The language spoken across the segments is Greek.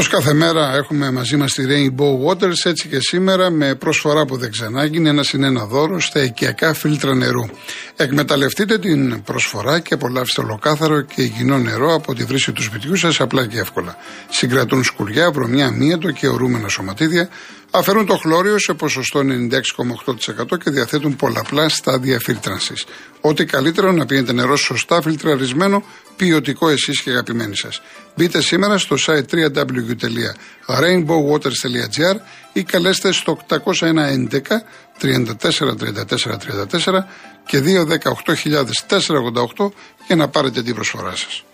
Όπως κάθε μέρα έχουμε μαζί μας τη Rainbow Waters, έτσι και σήμερα με προσφορά που δεν ξανάγινε ένα συν ένα δώρο στα οικιακά φίλτρα νερού. Εκμεταλλευτείτε την προσφορά και απολαύστε ολοκάθαρο και υγιεινό νερό από τη βρύση του σπιτιού σας απλά και εύκολα. Συγκρατούν σκουριά, βρωμιά, μύετο και ορούμενα σωματίδια, αφαιρούν το χλώριο σε ποσοστό 96,8% και διαθέτουν πολλαπλά στάδια φίλτρανσης. Ό,τι καλύτερο να πίνετε νερό σωστά φιλτραρισμένο, ποιοτικό εσείς και αγαπημένοι σας. Μπείτε σήμερα στο site www.rainbowwaters.gr ή καλέστε στο 811 34 34 34 και 218.488 για να πάρετε την προσφορά σας.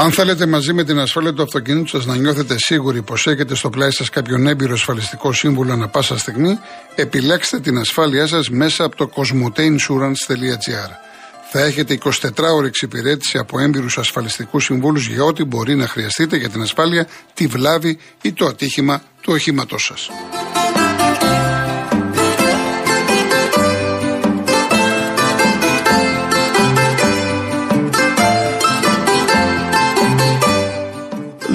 Αν θέλετε μαζί με την ασφάλεια του αυτοκινήτου σας να νιώθετε σίγουροι πως έχετε στο πλάι σας κάποιον έμπειρο ασφαλιστικό σύμβουλο ανα πάσα στιγμή, επιλέξτε την ασφάλειά σας μέσα από το cosmoteinsurance.gr. Θα έχετε 24 ώρε εξυπηρέτηση από έμπειρους ασφαλιστικούς συμβούλους για ό,τι μπορεί να χρειαστείτε για την ασφάλεια, τη βλάβη ή το ατύχημα του οχήματός σας.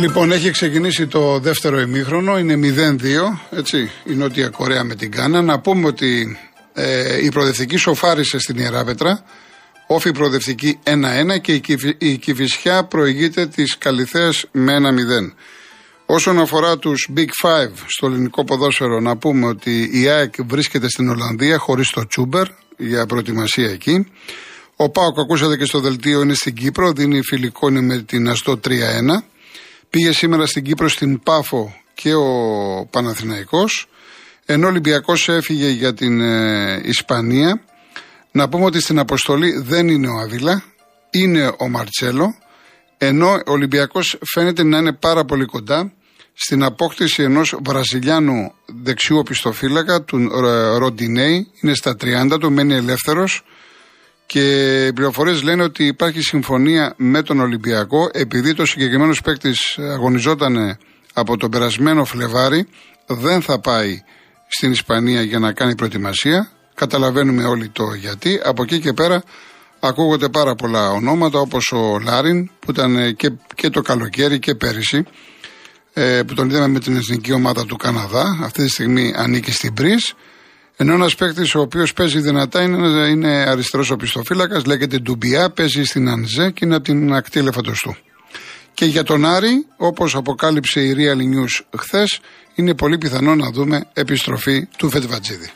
Λοιπόν, έχει ξεκινήσει το δεύτερο ημίχρονο, είναι 0-2, έτσι, η Νότια Κορέα με την Κάνα. Να πούμε ότι ε, η προοδευτική σοφάρισε στην Ιεράπετρα, όφη προοδευτική 1-1 και η, Κιβισιά προηγείται της Καλυθέας με 1-0. Όσον αφορά τους Big Five στο ελληνικό ποδόσφαιρο, να πούμε ότι η ΑΕΚ βρίσκεται στην Ολλανδία χωρίς το Τσούμπερ για προετοιμασία εκεί. Ο Πάοκ, ακούσατε και στο δελτίο, είναι στην Κύπρο, δίνει φιλικό με την Αστό 3-1. Πήγε σήμερα στην Κύπρο στην Πάφο και ο Παναθηναϊκός. Ενώ ο Ολυμπιακός έφυγε για την ε, Ισπανία. Να πούμε ότι στην αποστολή δεν είναι ο Αβίλα, είναι ο Μαρτσέλο. Ενώ ο Ολυμπιακός φαίνεται να είναι πάρα πολύ κοντά στην απόκτηση ενός Βραζιλιάνου δεξιού οπισθοφύλακα, του Ροντινέη, είναι στα 30 του, μένει ελεύθερος και οι πληροφορίες λένε ότι υπάρχει συμφωνία με τον Ολυμπιακό επειδή το συγκεκριμένο παίκτη αγωνιζόταν από τον περασμένο Φλεβάρι, δεν θα πάει στην Ισπανία για να κάνει προετοιμασία. Καταλαβαίνουμε όλοι το γιατί. Από εκεί και πέρα ακούγονται πάρα πολλά ονόματα όπως ο Λάριν που ήταν και, και το καλοκαίρι και πέρυσι ε, που τον είδαμε με την εθνική ομάδα του Καναδά. Αυτή τη στιγμή ανήκει στην Πρις. Ενώ ένας παίκτης ο οποίος παίζει δυνατά είναι, είναι αριστερός οπισθοφύλακας, λέγεται Ντουμπιά, παίζει στην Ανζέ και είναι από την ακτή ελεφαντοστού. Και για τον Άρη, όπως αποκάλυψε η Real News χθες, είναι πολύ πιθανό να δούμε επιστροφή του Φετβατζίδη.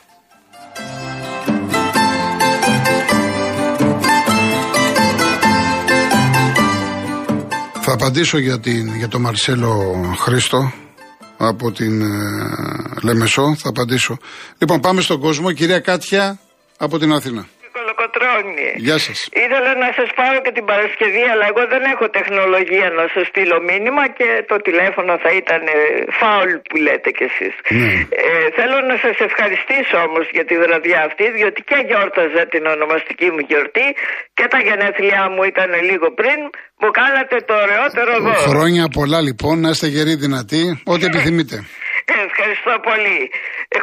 Θα απαντήσω για, την, για τον Μαρσέλο Χρήστο, από την ε, Λεμεσό, θα απαντήσω. Λοιπόν, πάμε στον κόσμο. Κυρία Κάτια από την Αθήνα. Κολοκοτρώνη. Γεια σας. Ήθελα να σας πάρω και την Παρασκευή, αλλά εγώ δεν έχω τεχνολογία να σας στείλω μήνυμα και το τηλέφωνο θα ήταν φάουλ που λέτε κι εσείς. Ναι. Ε, θέλω να σας ευχαριστήσω όμως για τη βραδιά αυτή, διότι και γιόρταζα την ονομαστική μου γιορτή και τα γενέθλιά μου ήταν λίγο πριν. Μου κάνατε το ωραιότερο δώρο. Χρόνια πολλά λοιπόν, να είστε γεροί δυνατοί, ό,τι επιθυμείτε. Ευχαριστώ πολύ.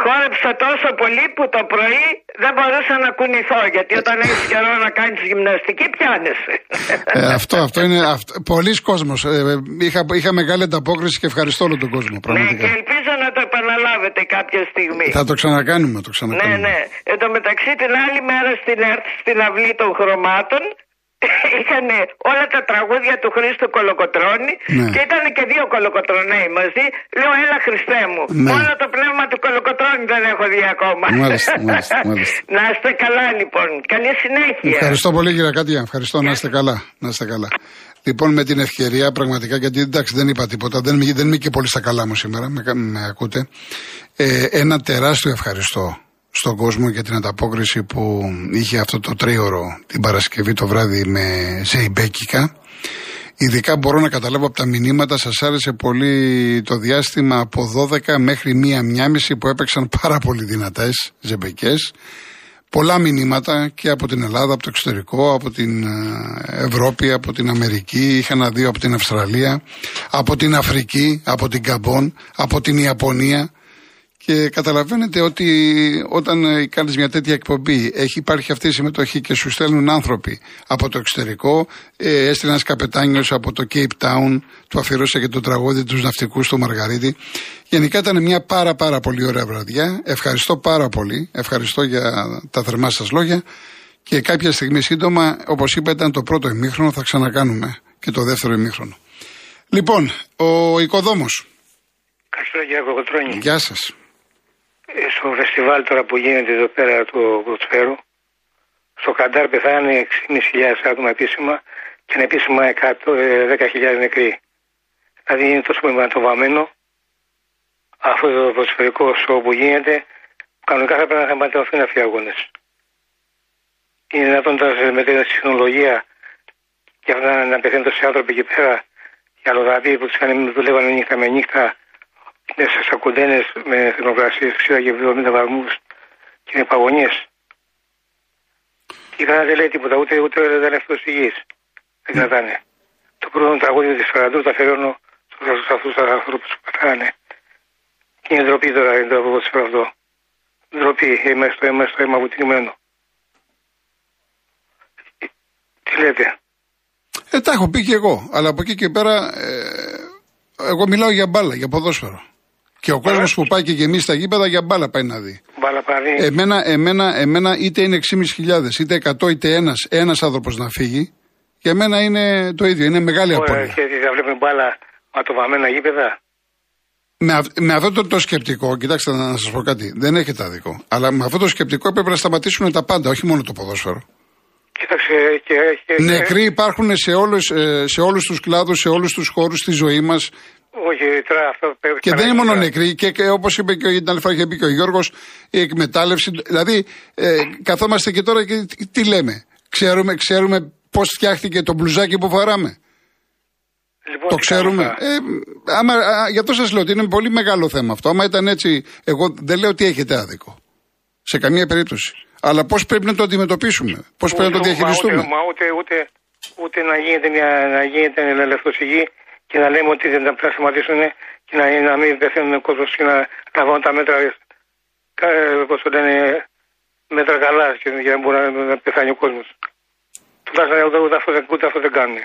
Χόρεψα τόσο πολύ που το πρωί δεν μπορούσα να κουνηθώ. Γιατί όταν έχεις καιρό να κάνεις γυμναστική, πιάνεσαι. Ε, αυτό, αυτό είναι. Αυτό, πολλοί κόσμος. Ε, είχα, είχα μεγάλη ανταπόκριση και ευχαριστώ όλο τον κόσμο. Πραγματικά. Ναι, και ελπίζω να το επαναλάβετε κάποια στιγμή. Θα το ξανακάνουμε, το ξανακάνουμε. Ναι, ναι. Εν τω μεταξύ την άλλη μέρα στην ΕΡΤ στην αυλή των χρωμάτων είχαν όλα τα τραγούδια του Χρήστου Κολοκοτρώνη Ναι. και ήταν και δύο κολοκοτρονέοι μαζί. Λέω, έλα Χριστέ μου. Ναι. Όλο το πνεύμα του Κολοκοτρώνη δεν έχω δει ακόμα. Μάλιστα, μάλιστα, μάλιστα. να είστε καλά λοιπόν. Καλή συνέχεια. Ευχαριστώ πολύ κύριε Κάτια. Ευχαριστώ να είστε καλά. Να είστε καλά. Λοιπόν, με την ευκαιρία, πραγματικά, γιατί εντάξει δεν είπα τίποτα, δεν, είμαι- δεν είμαι και πολύ στα καλά μου σήμερα, με, με ακούτε. Ε, ένα τεράστιο ευχαριστώ στον κόσμο για την ανταπόκριση που είχε αυτό το τρίωρο την Παρασκευή το βράδυ με Ζεϊμπέκικα. Ειδικά μπορώ να καταλάβω από τα μηνύματα, σας άρεσε πολύ το διάστημα από 12 μέχρι 1 1.30 που έπαιξαν πάρα πολύ δυνατές ζεμπεκές πολλά μηνύματα και από την Ελλάδα, από το εξωτερικό, από την ε, Ευρώπη, από την Αμερική, είχα ένα δύο από την Αυστραλία, από την Αφρική, από την Καμπόν, από την Ιαπωνία. Και καταλαβαίνετε ότι όταν ε, κάνεις μια τέτοια εκπομπή, έχει υπάρχει αυτή η συμμετοχή και σου στέλνουν άνθρωποι από το εξωτερικό. Ε, έστειλε ένας καπετάνιος από το Cape Town, του αφιερώσε και το τραγούδι τους ναυτικούς στο Μαργαρίτη. Γενικά ήταν μια πάρα πάρα πολύ ωραία βραδιά. Ευχαριστώ πάρα πολύ. Ευχαριστώ για τα θερμά σας λόγια. Και κάποια στιγμή σύντομα, όπως είπα, ήταν το πρώτο ημίχρονο. Θα ξανακάνουμε και το δεύτερο ημίχρονο. Λοιπόν, ο οικοδόμος. Καλησπέρα Γεια σας στο φεστιβάλ τώρα που γίνεται εδώ πέρα του Ποδοσφαίρου, στο Καντάρ πεθάνε 6.500 άτομα επίσημα και ανεπίσημα 10.000 νεκροί. Δηλαδή είναι τόσο βαμμένο αυτό το ποδοσφαιρικό σώμα που γίνεται, κανονικά θα πρέπει να θεματιωθούν αυτοί οι αγώνες. Είναι δυνατόν τώρα με την τεχνολογία και αυτά να πεθαίνουν τόσοι άνθρωποι εκεί πέρα, οι αλλοδαποί που τους δουλεύανε νύχτα με νύχτα, μέσα στα κοντένε με θερμοκρασίες 60 και 70 βαθμούς και με παγωνιές. Και κανένα δεν λέει τίποτα, ούτε, ούτε δεν είναι αυτός υγιής. Δεν κρατάνε. Το πρώτο τραγούδι της Φεραντούρ τα αφιερώνω σε αυτού του ανθρώπους που πεθάνε. Και είναι ντροπή τώρα, είναι το ποδόσφαιρο αυτό. Ντροπή, είμαι στο αίμα, στο αίμα βουτυγμένο. Τι λέτε; Ε, τα έχω πει και εγώ. Αλλά από εκεί και πέρα, ε, εγώ μιλάω για μπάλα, για ποδόσφαιρο. Και ο κόσμος που πάει και γεμίσει στα γήπεδα για μπάλα πάει να δει. Μπάλα πάει. Εμένα, εμένα, εμένα είτε είναι 6.500 είτε 100 είτε ένας ένας άνθρωπος να φύγει, για μένα είναι το ίδιο. Είναι μεγάλη απώλεια. Και θα βλέπουμε μπάλα βαμμένα γήπεδα; Με, με αυτό το, το σκεπτικό, κοιτάξτε να σας πω κάτι, δεν έχετε άδικο. Αλλά με αυτό το σκεπτικό έπρεπε να σταματήσουν τα πάντα, όχι μόνο το ποδόσφαιρο. Κοίταξε και, και, Νεκροί υπάρχουν σε όλους, ε, σε όλους τους κλάδους, σε όλους τους χώρους στη ζωή μας. Όχι, τώρα αυτό πρέπει Και δεν είναι μόνο νεκροί, και, και όπως είπε και, την άλλη φορά είχε πει και ο Γιώργος, η εκμετάλλευση. Δηλαδή, ε, καθόμαστε και τώρα και τι λέμε. Ξέρουμε, ξέρουμε πώς φτιάχτηκε το μπλουζάκι που φοράμε. Λοιπόν, το ξέρουμε. Ε, άμα, α, γι' αυτό σας λέω ότι είναι πολύ μεγάλο θέμα αυτό. Άμα ήταν έτσι, εγώ δεν λέω ότι έχετε άδικο. Σε καμία περίπτωση. Αλλά πώς πρέπει να το αντιμετωπίσουμε, πώς πρέπει να το διαχειριστούμε. Μα ούτε, ούτε, ούτε, ούτε να γίνεται μια να γίνεται και να λέμε ότι δεν θα πρέπει να σταματήσουν και να, να μην πεθαίνουν ο κόσμος και να λαμβάνουν τα μέτρα, όπω το λένε, μέτρα καλά και για να μπορεί να πεθάνει ο κόσμος. Τουλάχιστον ούτε αυτό, ούτε αυτό δεν κάνουν.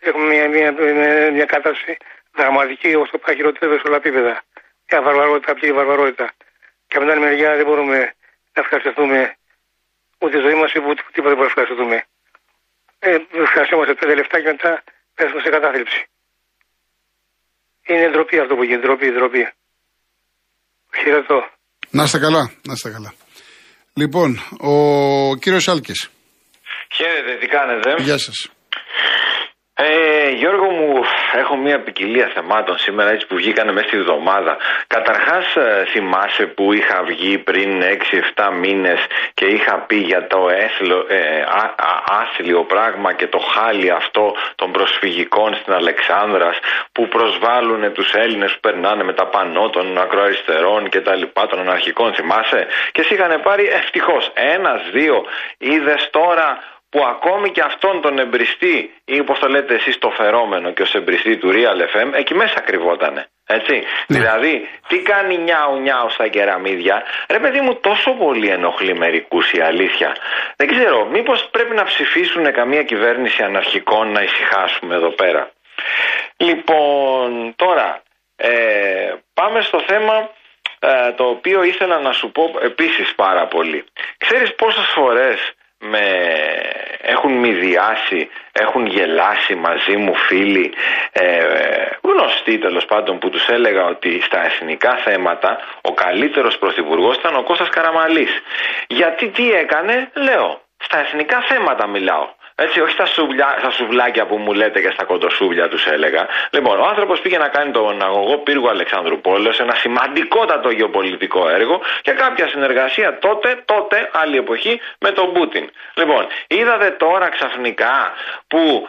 Έχουμε μια, μια, μια, μια κατάσταση δραματική όπω το πάει χειροτέρευε σε όλα επίπεδα. Μια βαρβαρότητα, απλή βαρβαρότητα. Και από την άλλη μεριά δεν μπορούμε να ευχαριστηθούμε ούτε τη ζωή μας ούτε τίποτα δεν μπορούμε να ευχαριστηθούμε. Ε, ευχαριστούμαστε πέντε λεφτά και μετά πέφτουμε σε κατάθλιψη. Είναι ντροπή αυτό που γίνεται. Ντροπή, ντροπή. Χαιρετώ. Να είστε καλά, να είστε καλά. Λοιπόν, ο κύριος Άλκη. Χαίρετε, τι κάνετε; Γεια σας. Ε, Γιώργο μου, έχω μια ποικιλία θεμάτων σήμερα έτσι που βγήκανε μέσα στη βδομάδα. Καταρχάς ε, θυμάσαι που είχα βγει πριν 6-7 μήνες και είχα πει για το έθλο, ε, άθλιο πράγμα και το χάλι αυτό των προσφυγικών στην Αλεξάνδρας που προσβάλλουν τους Έλληνες που περνάνε με τα πανό των ακροαριστερών και τα λοιπά των αναρχικών θυμάσαι και σε είχαν πάρει ευτυχώς ένας, δύο, είδες τώρα που ακόμη και αυτόν τον εμπριστή ή όπως το λέτε εσείς το φερόμενο και ως εμπριστή του Real FM, εκεί μέσα κρυβότανε. Έτσι. Ναι. Δηλαδή, τι κάνει νιάου νιάου στα κεραμίδια, ρε παιδί μου, τόσο πολύ ενοχλεί μερικούς η αλήθεια. Δεν ξέρω, μήπως πρέπει να ψηφίσουν καμία κυβέρνηση αναρχικών να ησυχάσουμε εδώ πέρα. Λοιπόν, τώρα, ε, πάμε στο θέμα ε, το οποίο ήθελα να σου πω επίσης πάρα πολύ. Ξέρεις πόσες φορές με έχουν μηδιάσει, έχουν γελάσει μαζί μου φίλοι ε, γνωστοί τέλος πάντων που τους έλεγα ότι στα εθνικά θέματα ο καλύτερος πρωθυπουργός ήταν ο Κώστας Καραμαλής. Γιατί τι έκανε, λέω, στα εθνικά θέματα μιλάω. Έτσι, όχι στα, σουβλιά, στα σουβλάκια που μου λέτε και στα κοντοσούβλια τους έλεγα. Λοιπόν, ο άνθρωπος πήγε να κάνει τον αγωγό πύργου Αλεξανδρουπόλεω, ένα σημαντικότατο γεωπολιτικό έργο και κάποια συνεργασία τότε, τότε, άλλη εποχή, με τον Πούτιν. Λοιπόν, είδατε τώρα ξαφνικά που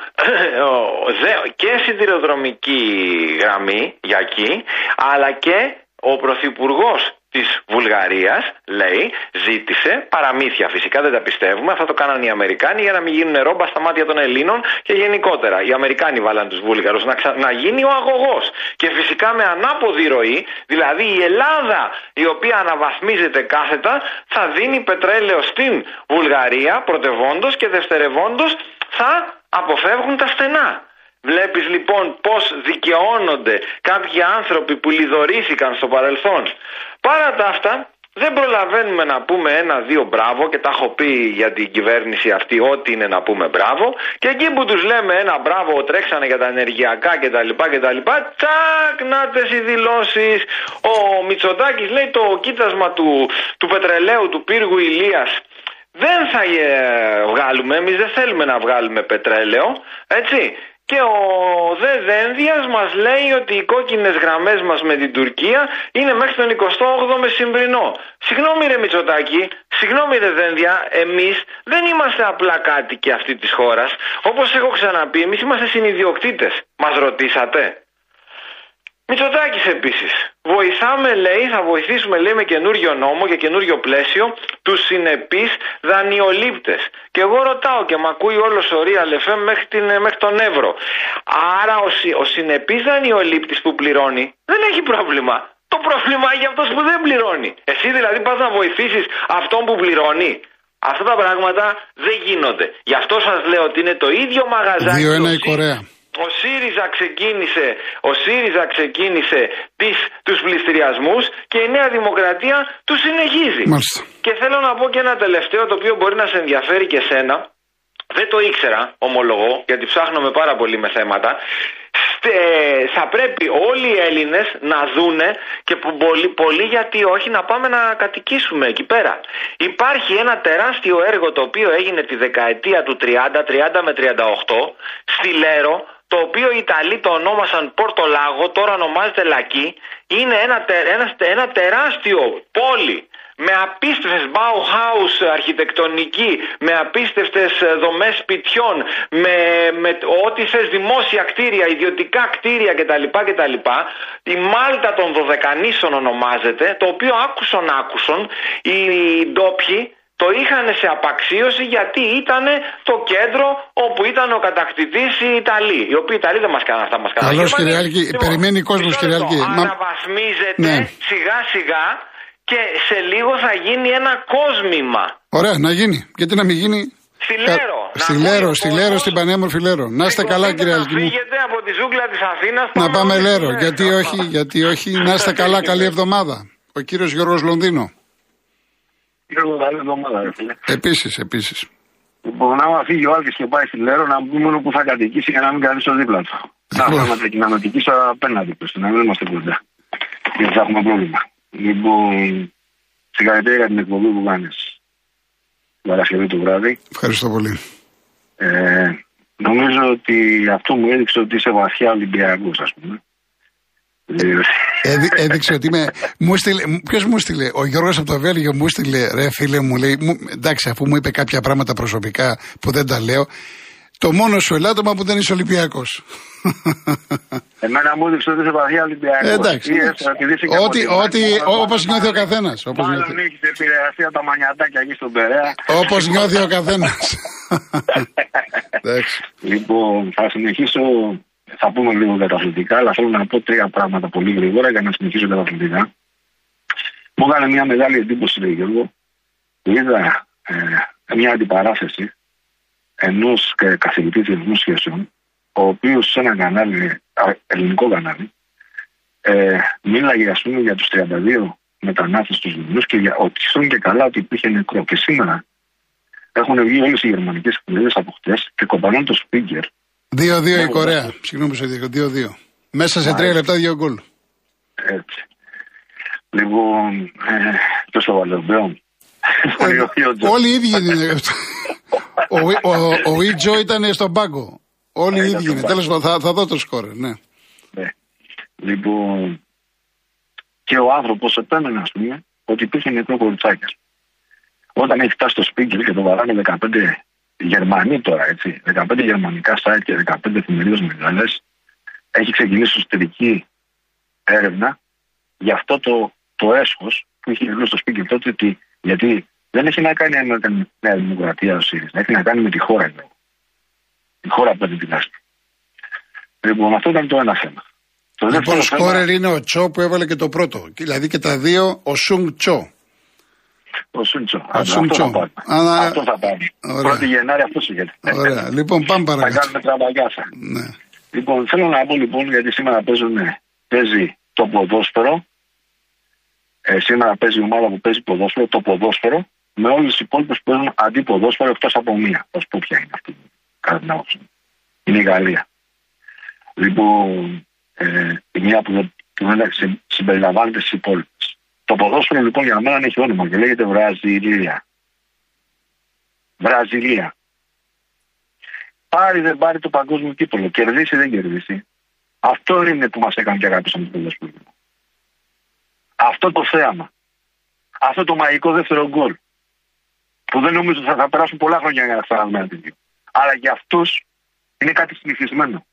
και συντηροδρομική γραμμή για εκεί, αλλά και ο πρωθυπουργός της τη Βουλγαρίας, λέει, ζήτησε παραμύθια. Φυσικά δεν τα πιστεύουμε. Αυτό το κάνανε οι Αμερικάνοι για να μην γίνουν ρόμπα στα μάτια των Ελλήνων και γενικότερα. Οι Αμερικάνοι βάλαν τους Βούλγαρους να, να γίνει ο αγωγός. Και φυσικά με ανάποδη ροή, δηλαδή η Ελλάδα η οποία αναβαθμίζεται κάθετα, θα δίνει πετρέλαιο στην Βουλγαρία πρωτευόντως και δευτερευόντως θα αποφεύγουν τα στενά. Βλέπεις λοιπόν πώς δικαιώνονται κάποιοι άνθρωποι που λιδωρήθηκαν στο παρελθόν. Παρά τα αυτά δεν προλαβαίνουμε να πούμε ένα-δύο μπράβο και τα έχω πει για την κυβέρνηση αυτή ό,τι είναι να πούμε μπράβο. Και εκεί που τους λέμε ένα μπράβο τρέξανε για τα ενεργειακά κτλ κτλ τσακ νάτες οι δηλώσεις. Ο Μητσοτάκης λέει το κοίτασμα του, του πετρελαίου του πύργου Ηλίας. Δεν θα ε, βγάλουμε, εμείς δεν θέλουμε να βγάλουμε πετρέλαιο έτσι και ο Δε Δένδιας μας λέει ότι οι κόκκινες γραμμές μας με την Τουρκία είναι μέχρι τον 28ο μεσημβρινό. Συγγνώμη ρε Μητσοτάκη, συγγνώμη ρε Δένδια, εμείς δεν είμαστε απλά κάτοικοι αυτής της χώρας. Όπως έχω ξαναπεί, εμείς είμαστε συνειδιοκτήτες. Μας ρωτήσατε. Μητσοτάκης επίσης. Βοηθάμε, λέει, θα βοηθήσουμε, λέει, με καινούριο νόμο και καινούριο πλαίσιο τους συνεπείς δανειολήπτες. Και εγώ ρωτάω και με ακούει όλος ο Real FM μέχρι, την, μέχρι τον Εύρο. Άρα ο, ο συνεπής δανειολήπτης που πληρώνει δεν έχει πρόβλημα. Το πρόβλημα έχει αυτός που δεν πληρώνει. Εσύ δηλαδή πας να βοηθήσεις αυτόν που πληρώνει. Αυτά τα πράγματα δεν γίνονται. Γι' αυτό σας λέω ότι είναι το ίδιο μαγαζάκι. Δύο ένα η Κορέα ο ΣΥΡΙΖΑ ξεκίνησε, ο ΣΥΡΙΖΑ ξεκίνησε τις, τους πληστηριασμούς και η Νέα Δημοκρατία τους συνεχίζει. Μάλιστα. Και θέλω να πω και ένα τελευταίο το οποίο μπορεί να σε ενδιαφέρει και σένα. Δεν το ήξερα, ομολογώ, γιατί ψάχνομαι πάρα πολύ με θέματα. θα πρέπει όλοι οι Έλληνες να δούνε και πολύ, πολύ γιατί όχι να πάμε να κατοικήσουμε εκεί πέρα. Υπάρχει ένα τεράστιο έργο το οποίο έγινε τη δεκαετία του 30, 30 με 38 στη Λέρο το οποίο οι Ιταλοί το ονόμασαν Πορτολάγο, τώρα ονομάζεται Λακί, είναι ένα, ένα, ένα τεράστιο πόλη με απίστευτες Bauhaus αρχιτεκτονική, με απίστευτες δομές σπιτιών, με, με ό,τι θες δημόσια κτίρια, ιδιωτικά κτίρια κτλ. κτλ. Η Μάλτα των Δωδεκανήσων ονομάζεται, το οποίο άκουσον άκουσον οι ντόπιοι το είχαν σε απαξίωση γιατί ήταν το κέντρο όπου ήταν ο κατακτητής οι Ιταλοί. Οι οποίοι Ιταλοί δεν μας κάνουν αυτά, μας κάνουν. Καλώς κύριε Άλκη, λοιπόν, περιμένει ο κόσμος κύριε Άλκη. Αναβαθμίζεται ναι. σιγά σιγά και σε λίγο θα γίνει ένα κόσμημα. Ωραία, να γίνει. Γιατί να μην γίνει; Στη Λέρο. Στη Λέρο, στη Λέρο, στην πανέμορφη Λέρο. Να είστε καλά, κύριε Άλκη. Να φύγετε από τη ζούγκλα της Αθήνας. Να πάμε Λέρο. Γιατί όχι, γιατί όχι. Να είστε καλά, καλή εβδομάδα. Ο κύριος Γιώργος Λονδίνο. Γιώργο, καλή εβδομάδα, ρε φίλε. Επίσης, επίσης. Λοιπόν, άμα φύγει ο Άλκης και πάει στη Λέρο, να πούμε μόνο που θα κατοικήσει για να μην καθίσω δίπλα του. Θα ήθελα να κατοικήσω απέναντι τους, να μην είμαστε κοντά. Γιατί θα έχουμε πρόβλημα. Λοιπόν, συγχαρητήρια για την εκπομπή που κάνεις. Την Παρασκευή του βράδυ. Ευχαριστώ πολύ. Ε, νομίζω ότι αυτό μου έδειξε ότι είσαι βαθιά Ολυμπιακός, ας πούμε. Έδει, έδειξε ότι είμαι. Ποιος μου στείλε, ο Γιώργος από το Βέλγιο μου στείλε, ρε φίλε μου, λέει, μου, εντάξει, αφού μου είπε κάποια πράγματα προσωπικά που δεν τα λέω, το μόνο σου ελάττωμα που δεν είσαι Ολυμπιακός. Εμένα μου έδειξε ότι είσαι βαθιά Ολυμπιακός. Εντάξει. Ότι, ότι όπως νιώθει ο καθένας. Μάλλον έχεις επηρεαστεί από τα μανιατάκια εκεί στον Περέα. Όπως νιώθει ο καθένας. λοιπόν, θα συνεχίσω θα πούμε λίγο για τα αθλητικά, αλλά θέλω να πω τρία πράγματα πολύ γρήγορα για να συνεχίσω τα αθλητικά. Μου έκανε μια μεγάλη εντύπωση, λέει Γιώργο, είδα ε, μια αντιπαράθεση ενός καθηγητής διεθνούς σχέσεων, ο οποίος σε ένα κανάλι, ελληνικό κανάλι, ε, μίλαγε ας πούμε για τους 32 μετανάστες τους Λιμνού και για ότι ξέρουν και καλά ότι υπήρχε νεκρό. Και σήμερα έχουν βγει όλες οι γερμανικές εφημερίδε από χτες και κομπανούν το Σπίγκερ 2-2 η ναι, Κορέα. Ναι. Συγγνώμη που σε δείχνω. 2-2. Μέσα σε τρία λεπτά δύο γκολ. Έτσι. Λοιπόν, ε, τόσο βαλεμπέων. Όλοι οι ίδιοι είναι. Ο Ιτζο ήταν στον πάγκο. Όλοι οι ίδιοι είναι. Τέλος πάντων, θα δω το σκόρ. Ναι. ναι. Λοιπόν, και ο άνθρωπος επέμενε, ας πούμε, ότι υπήρχε νεκρό κοριτσάκι. Όταν έχει φτάσει στο σπίτι και το βαράνε 15 Γερμανοί τώρα, έτσι. 15 γερμανικά site και 15 εφημερίδες μεγάλες. Έχει ξεκινήσει εσωτερική έρευνα για αυτό το, το έσχος που είχε γύρω στο σπίτι τότε ότι. Γιατί δεν έχει να κάνει με την Νέα Δημοκρατία ο ΣΥΡΙΖΑ. Έχει να κάνει με τη χώρα. Λέω. Η χώρα που αντιδράσει. Λοιπόν, αυτό ήταν το ένα θέμα. Το λοιπόν, σκόρερ είναι ο Τσό που έβαλε και το πρώτο. Δηλαδή και τα δύο ο Σουνγκ Τσό. Ο Σουντσό. Αυτό θα πάρει. Αυτό θα πάρει. Πρώτη Γενάρη αυτό γίνεται. Ωραία. Λοιπόν, πάμε παρακάτω. Θα κάνουμε τραμπαγκάσα. Ναι. Λοιπόν, θέλω να πω λοιπόν γιατί σήμερα παίζουν, παίζει το ποδόσφαιρο. Ε, σήμερα παίζει η ομάδα που παίζει ποδόσφαιρο, το ποδόσφαιρο, με όλε τι υπόλοιπε που παίζουν αντίποδόσφαιρο εκτός από μία. Θα σου πω ποια είναι αυτή. Κατά την άποψη Είναι η Γαλλία. Λοιπόν, ε, η μία που δεν, που δεν συμπεριλαμβάνεται στις υπόλοιπες. Το ποδόσφαιρο λοιπόν για μένα έχει όνομα και λέγεται Βραζιλία. Βραζιλία. Πάρει δεν πάρει το παγκόσμιο κύπελο. Κερδίσει δεν κερδίσει. Αυτό είναι που μας έκανε και αγάπησαν το ποδόσφαιρο. Αυτό το θέαμα. Αυτό το μαγικό δεύτερο γκολ. Που δεν νομίζω ότι θα, θα περάσουν πολλά χρόνια για να ξαναδούμε ένα τέτοιο. Αλλά για αυτούς είναι κάτι συνηθισμένο.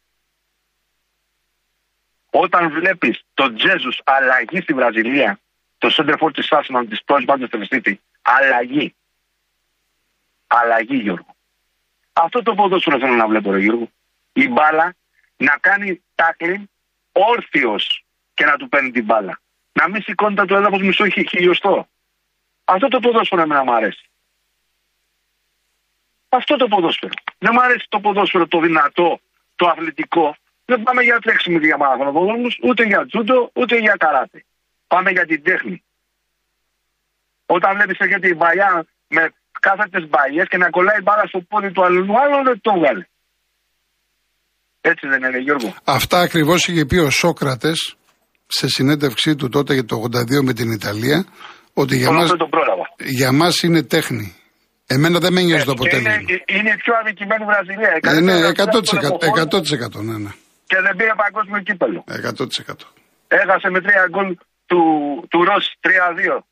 Όταν βλέπεις τον Τζέζου αλλαγή στη Βραζιλία, το center της Arsenal της πρώτη Manchester City. Αλλαγή. Αλλαγή, Γιώργο. Αυτό το ποδόσφαιρο θέλω να βλέπω, ρε Γιώργο. Η μπάλα να κάνει τάκλιν όρθιος και να του παίρνει την μπάλα. Να μην σηκώνεται το έδαφο μισό χιλιοστό. Αυτό το ποδόσφαιρο εμένα μου αρέσει. Αυτό το ποδόσφαιρο. Δεν μου αρέσει το ποδόσφαιρο το δυνατό, το αθλητικό. Δεν πάμε για τρέξιμο και για μαραθωνοποδόσμου, ούτε για τζούντο, ούτε για καράτε. Πάμε για την τέχνη. Όταν βλέπεις έρχεται την παλιά με κάθετες μπαλιές και να κολλάει μπάλα στο πόδι του αλλού, άλλος δεν το βγάλει. Έτσι δεν είναι, Γιώργο. Αυτά ακριβώς είχε πει ο Σόκρατες σε συνέντευξή του τότε για το 82 με την Ιταλία. Ότι για μας, για μας είναι τέχνη. Εμένα δεν με νοιάζει ε, το αποτέλεσμα. Είναι, είναι πιο αδικημένη Βραζιλία. Ε, ναι, 100%. 100%, ναι, ναι. Και δεν πήρε παγκόσμιο κύπελο. 100%. Έχασε με τρία γκολ του, του Ρος 3-2.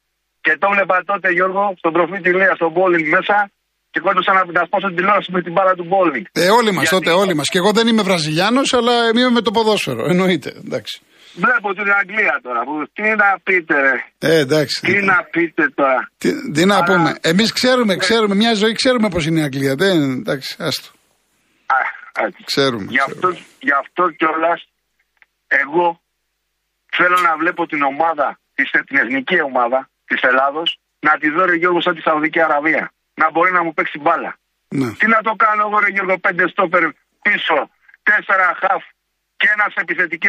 Και το έβλεπα τότε Γιώργο στον προφή της Λέα στον Μπόλινγκ μέσα και κόντωσα να, να σπάσω την τηλεόραση με την μπάλα του Μπόλινγκ. Ε, όλοι μας τότε, όλοι μας. Και εγώ δεν είμαι Βραζιλιάνος, αλλά είμαι με το ποδόσφαιρο. Εννοείται. Εντάξει. Βλέπω την Αγγλία τώρα. Που, τι να πείτε, Ε, εντάξει. Τι να πείτε τώρα. Τι, τι να αλλά... πούμε. Εμείς ξέρουμε, ξέρουμε, μια ζωή ξέρουμε πώς είναι η Αγγλία. Δεν, εντάξει, άστο. Α, Ξέρουμε. Γι' αυτό, γι αυτό κιόλας εγώ Θέλω να βλέπω την ομάδα, την εθνική ομάδα της Ελλάδος, να τη δω ρε Γιώργο σαν τη Σαουδική Αραβία. Να μπορεί να μου παίξει μπάλα. Ναι. Τι να το κάνω εγώ ρε Γιώργο, πέντε στόπερ πίσω, τέσσερα χαφ και ένας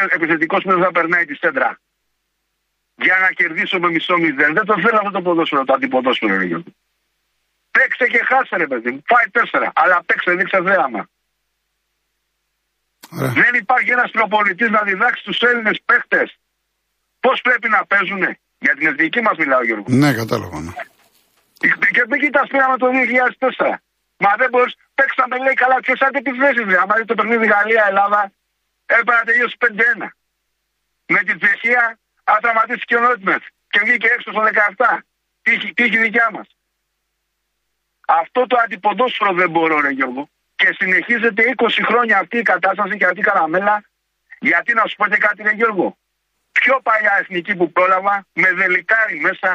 επιθετικός που δεν θα περνάει τη σέντρα. Για να κερδίσω με μισό μηδέν. Δεν το θέλω αυτό το ποδόσφαιρο, το αντιποδόσφαιρο, ρε Γιώργο. Παίξε και χάσε, ρε παιδί μου. Φάει τέσσερα. Αλλά παίξε, δείξε θέαμα. Δεν υπάρχει ένας προπολιτή να διδάξει τους Έλληνες παίχτες Πώς πρέπει να παίζουν. Για την εθνική μας μιλάω, Γιώργο. Ναι, κατάλαβα. Ναι. Και μην κοιτάς πήραμε το 2004. Μα δεν μπορείς. Παίξαμε, λέει καλά, τις σαν επιθέσει. Αν δει το παιχνίδι Γαλλία-Ελλάδα, έπρεπε να τελειώσει 5-1. Με την Τσεχία, αν τραυματίστηκε ο Νότμεθ και βγήκε έξω στο 17. Τι έχει δικιά μας. Αυτό το αντιποδόσφαιρο δεν μπορώ, ρε Γιώργο. Και συνεχίζεται 20 χρόνια αυτή η κατάσταση και αυτή η καραμέλα. Γιατί να σου πω και κάτι, ρε Γιώργο πιο παλιά εθνική που πρόλαβα, με Δελικάρι μέσα,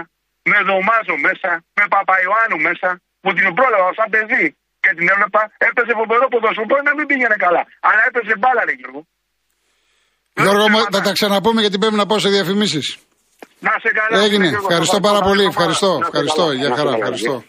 με Δωμάζο μέσα, με Παπαϊωάννου μέσα, που την πρόλαβα σαν παιδί και την έβλεπα, έπαιζε φοβερό ποδόσφαιρο. Μπορεί να μην πήγαινε καλά, αλλά έπαιζε μπάλα, ρε Γιώργο. Γιώργο, θα τα ξαναπούμε γιατί πρέπει να πάω σε διαφημίσεις. Να σε καλά. Έγινε. Ευχαριστώ πάρα πολύ. Ευχαριστώ. Ευχαριστώ. Για χαρά. Ευχαριστώ.